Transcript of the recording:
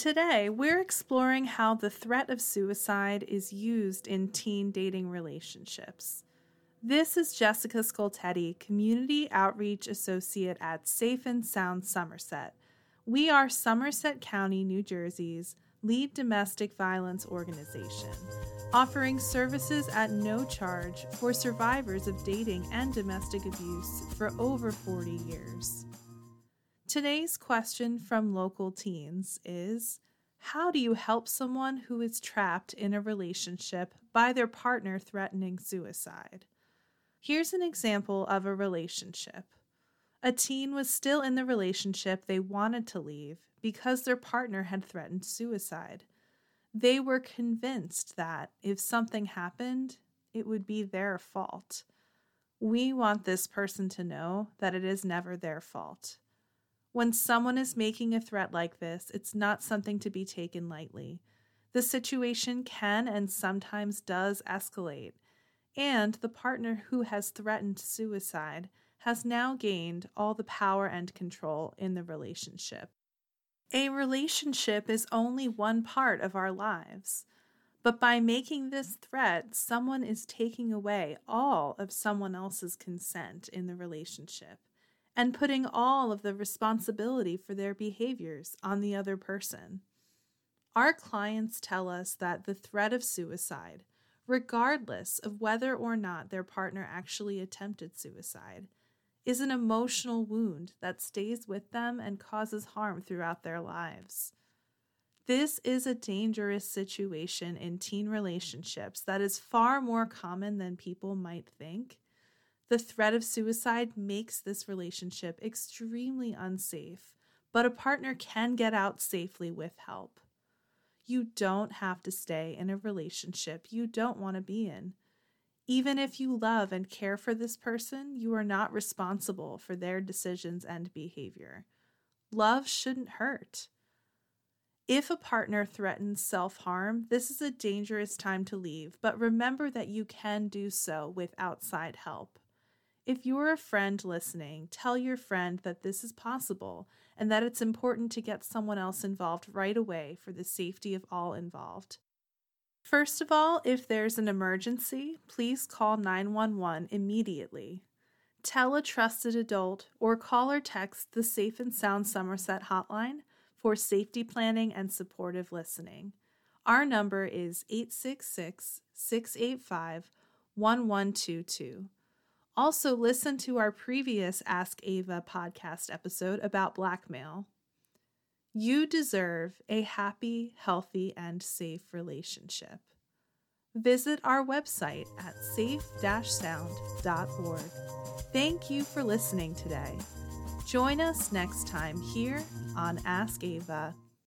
Today, we're exploring how the threat of suicide is used in teen dating relationships. This is Jessica Scoltetti, Community Outreach Associate at Safe and Sound Somerset. We are Somerset County, New Jersey's lead domestic violence organization, offering services at no charge for survivors of dating and domestic abuse for over 40 years. Today's question from local teens is How do you help someone who is trapped in a relationship by their partner threatening suicide? Here's an example of a relationship. A teen was still in the relationship they wanted to leave because their partner had threatened suicide. They were convinced that if something happened, it would be their fault. We want this person to know that it is never their fault. When someone is making a threat like this, it's not something to be taken lightly. The situation can and sometimes does escalate, and the partner who has threatened suicide has now gained all the power and control in the relationship. A relationship is only one part of our lives. But by making this threat, someone is taking away all of someone else's consent in the relationship and putting all of the responsibility for their behaviors on the other person. Our clients tell us that the threat of suicide, regardless of whether or not their partner actually attempted suicide, is an emotional wound that stays with them and causes harm throughout their lives. This is a dangerous situation in teen relationships that is far more common than people might think the threat of suicide makes this relationship extremely unsafe, but a partner can get out safely with help. You don't have to stay in a relationship you don't want to be in. Even if you love and care for this person, you are not responsible for their decisions and behavior. Love shouldn't hurt. If a partner threatens self harm, this is a dangerous time to leave, but remember that you can do so with outside help. If you're a friend listening, tell your friend that this is possible and that it's important to get someone else involved right away for the safety of all involved. First of all, if there's an emergency, please call 911 immediately. Tell a trusted adult or call or text the Safe and Sound Somerset hotline for safety planning and supportive listening. Our number is 866 685 1122. Also, listen to our previous Ask Ava podcast episode about blackmail. You deserve a happy, healthy, and safe relationship. Visit our website at safe sound.org. Thank you for listening today. Join us next time here on Ask Ava.